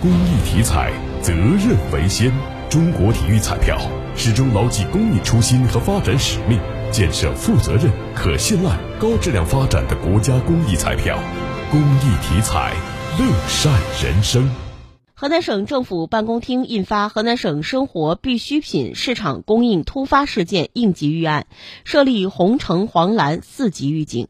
公益体彩，责任为先。中国体育彩票始终牢记公益初心和发展使命，建设负责任、可信赖、高质量发展的国家公益彩票。公益体彩，乐善人生。河南省政府办公厅印发河南省生活必需品市场供应突发事件应急预案，设立红橙黄蓝四级预警。